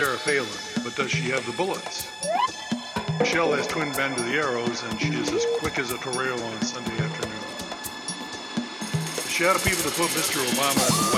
Sarah Palin, but does she have the bullets? Michelle has twin bend to the arrows, and she is as quick as a torero on Sunday afternoon. The shadow people that put Mr. Obama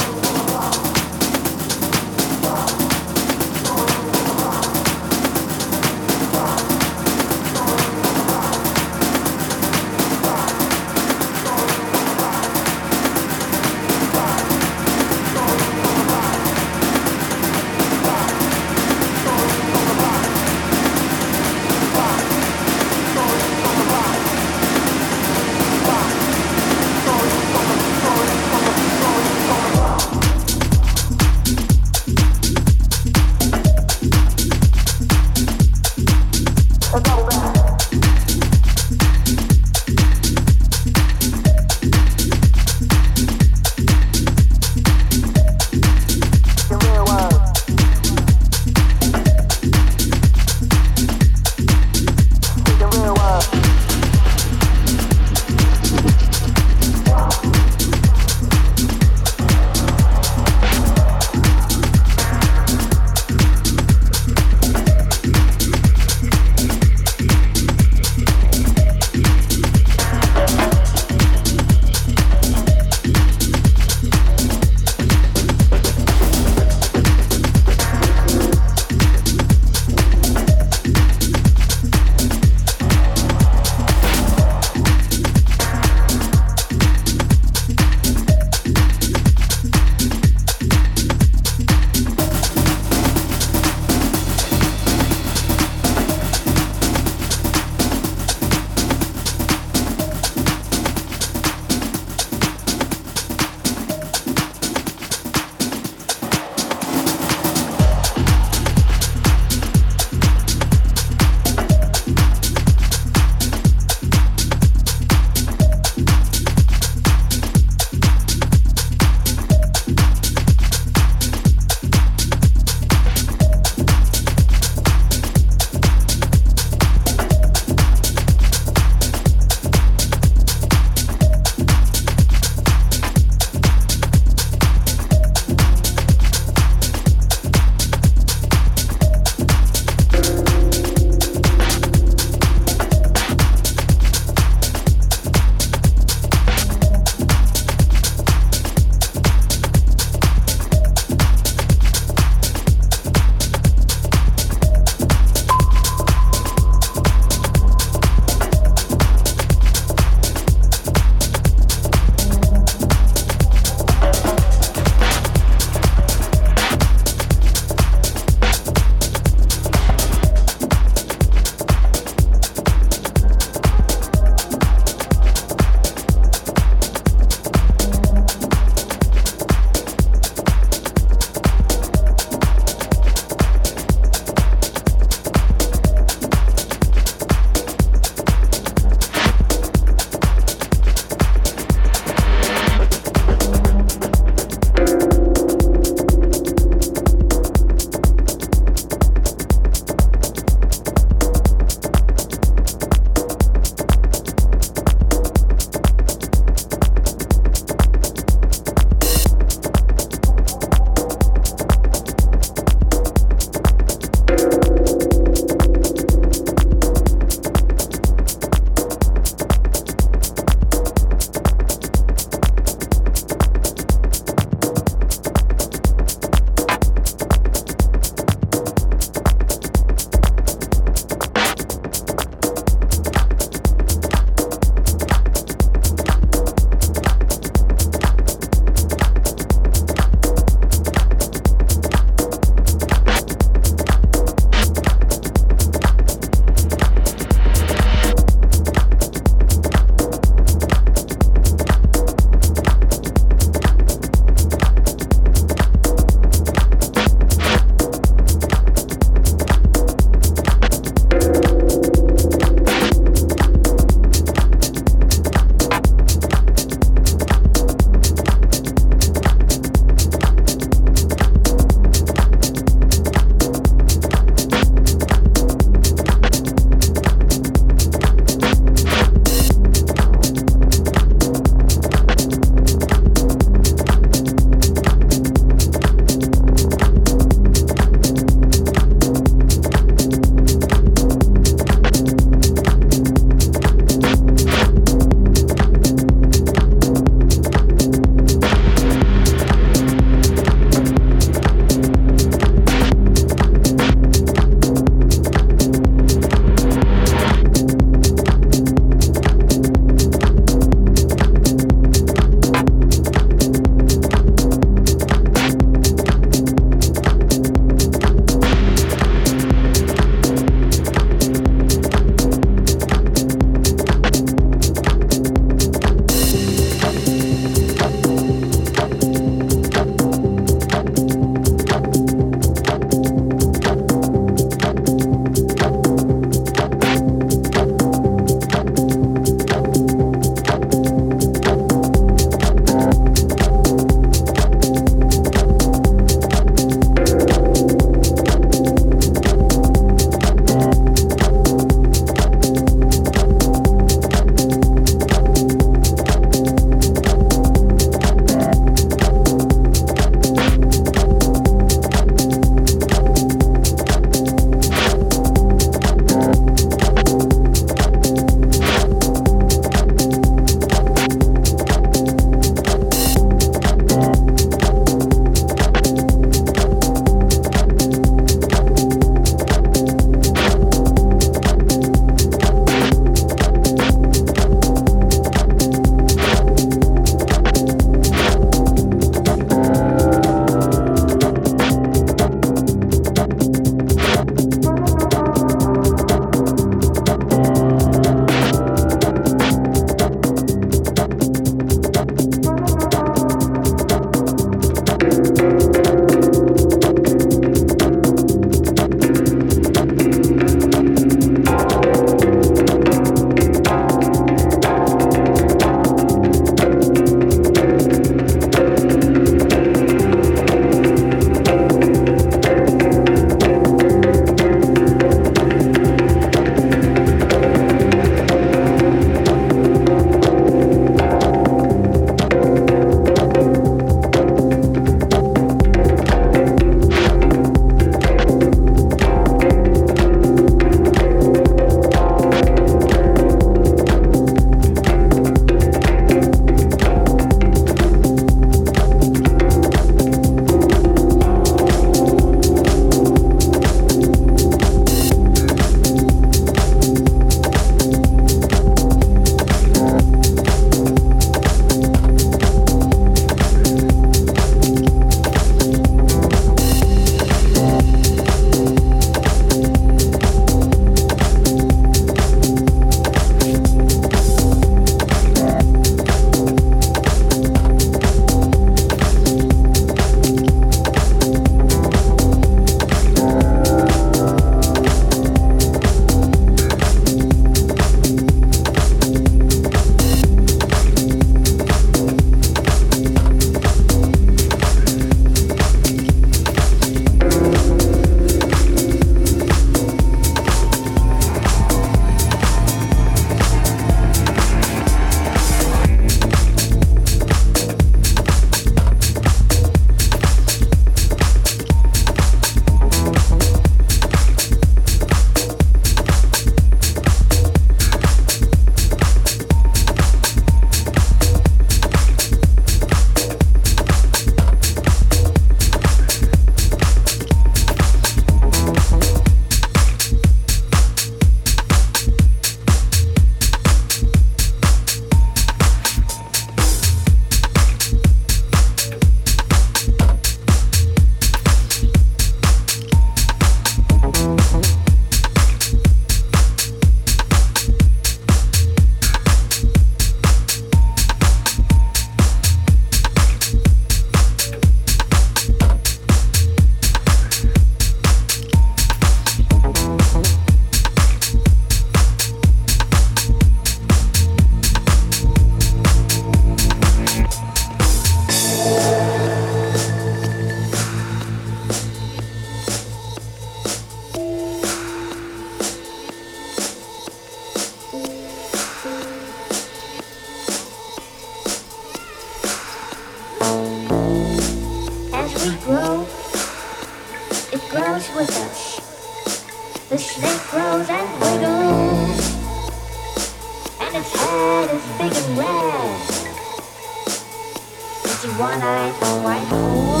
One-eyed white hole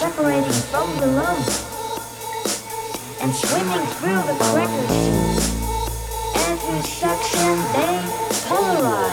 separating from the lump and swimming through the crackers. And through suction they polarize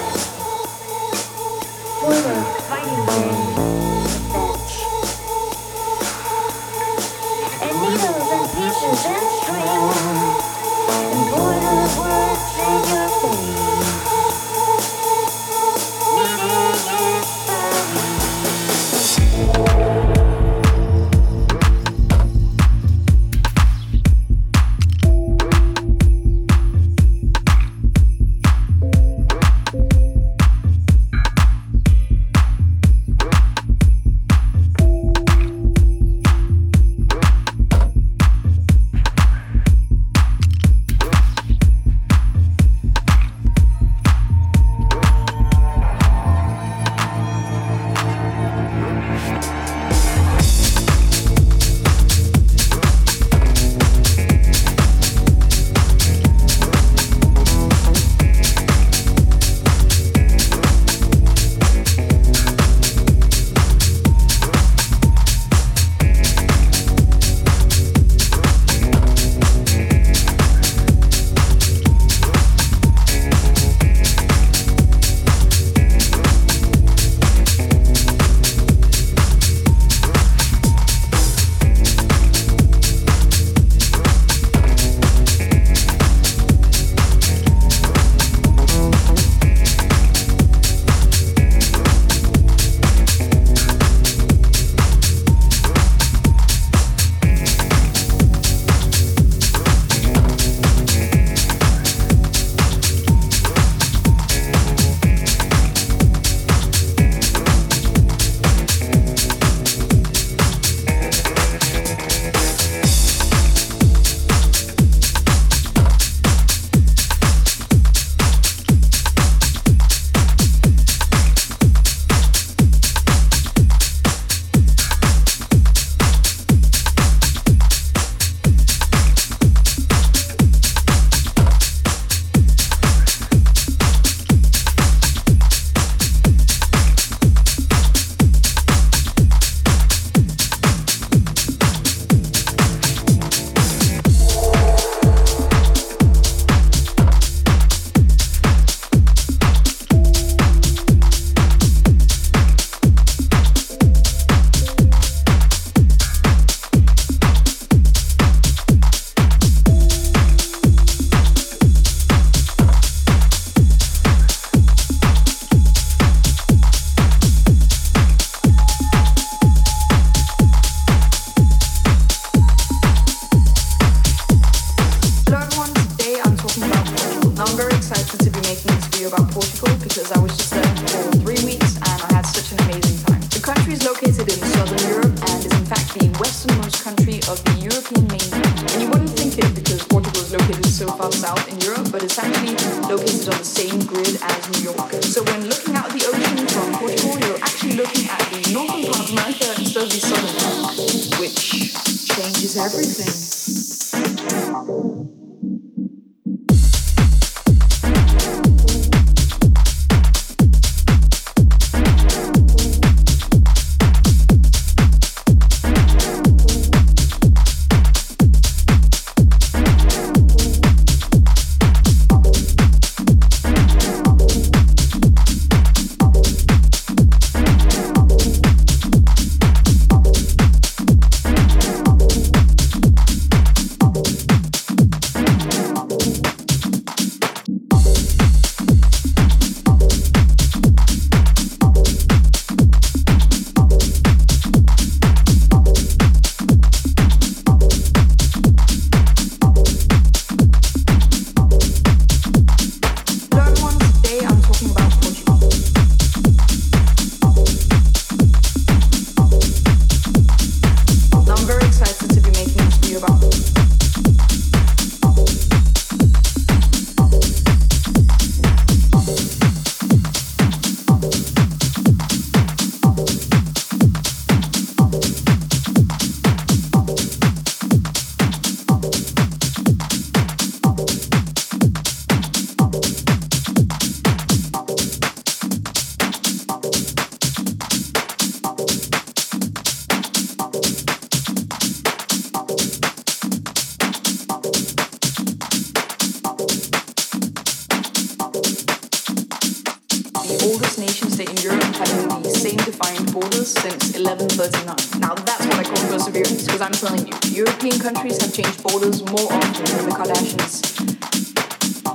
defined borders since 1139. Now that's what I call perseverance, because I'm telling you, European countries have changed borders more often than the Kardashians.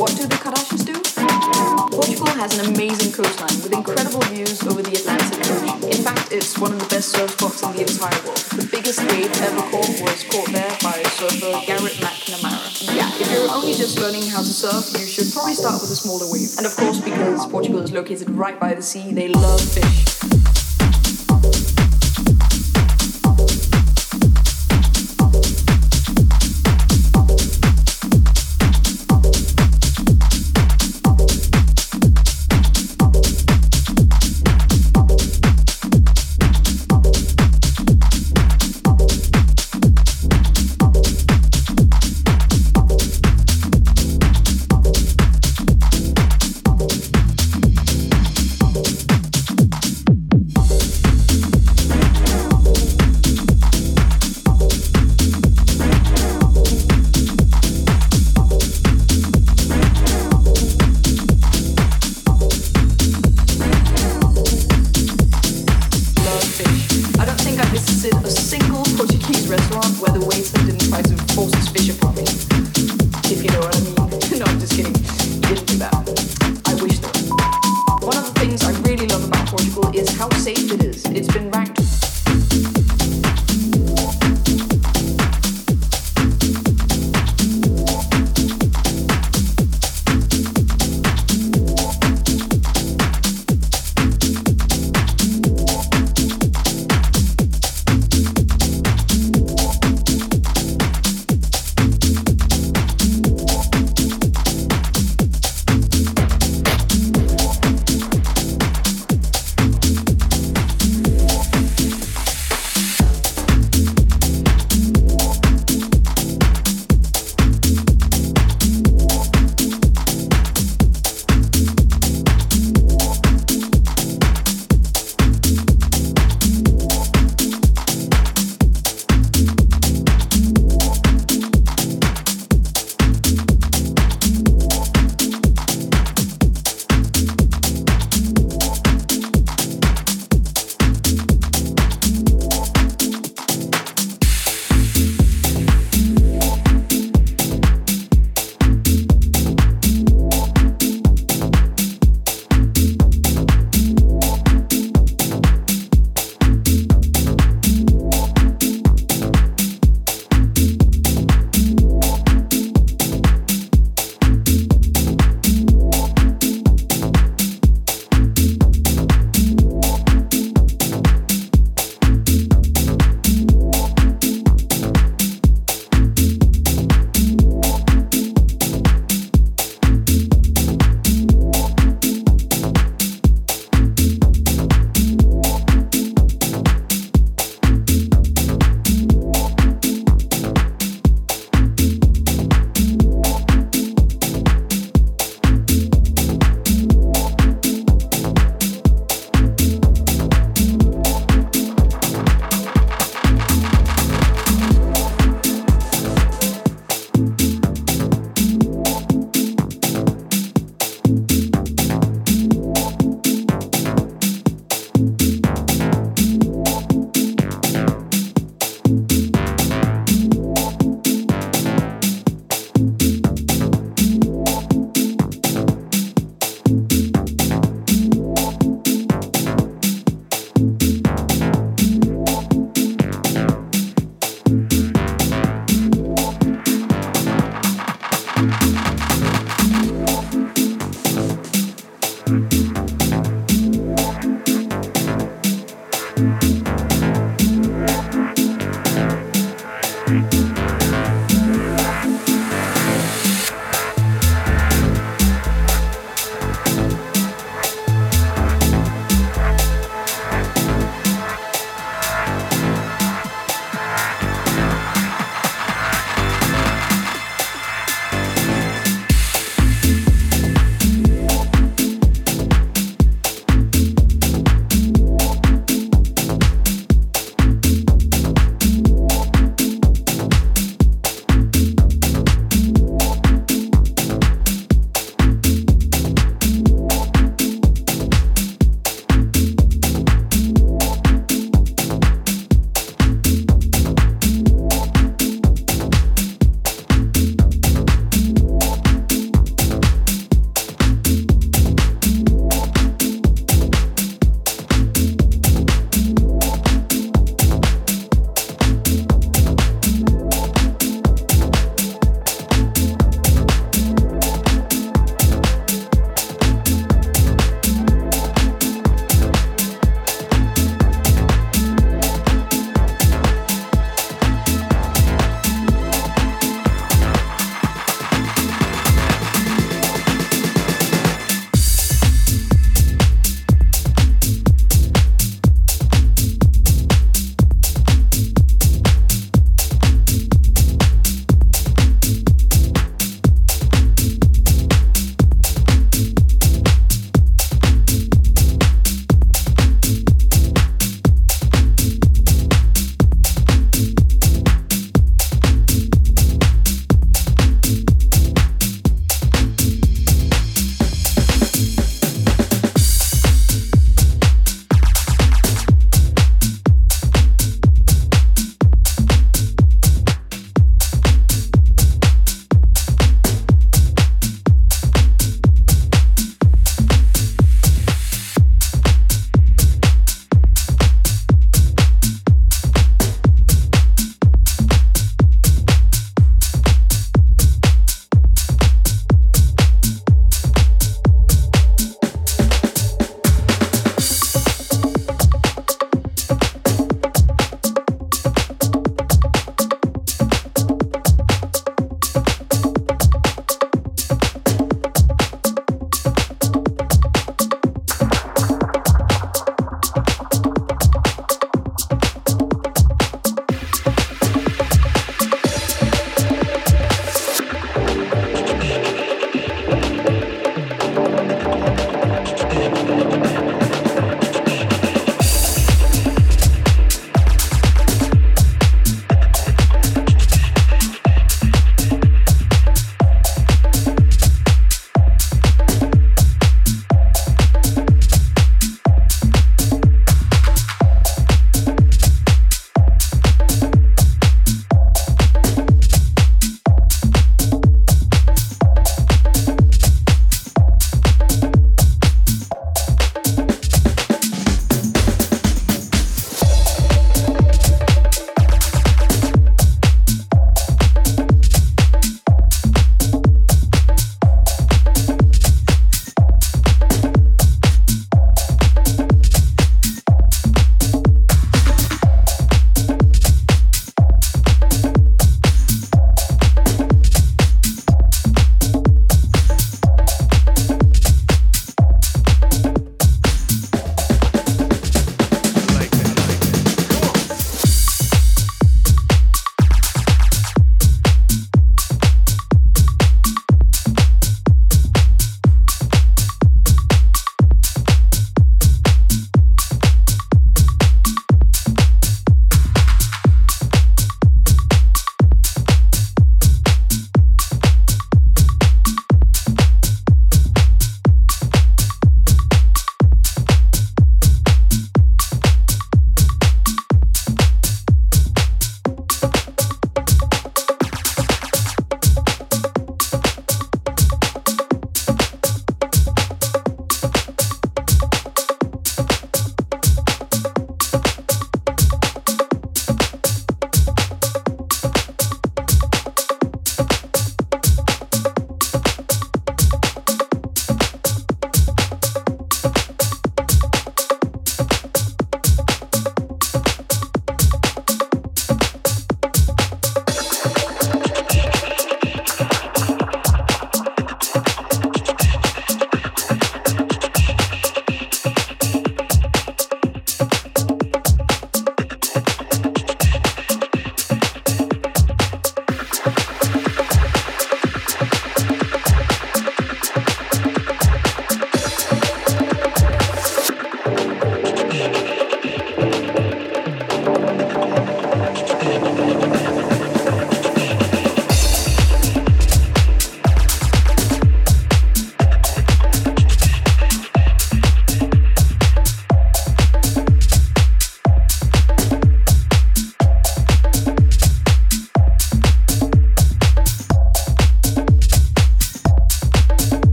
What do the Kardashians do? Portugal has an amazing coastline with incredible views over the Atlantic Ocean. In fact, it's one of the best surf spots in the entire world. The biggest wave ever caught was caught there by surfer Garrett McNamara. Yeah, if you're only just learning how to surf, you should probably start with a smaller wave. And of course, because Portugal is located right by the sea, they love fish.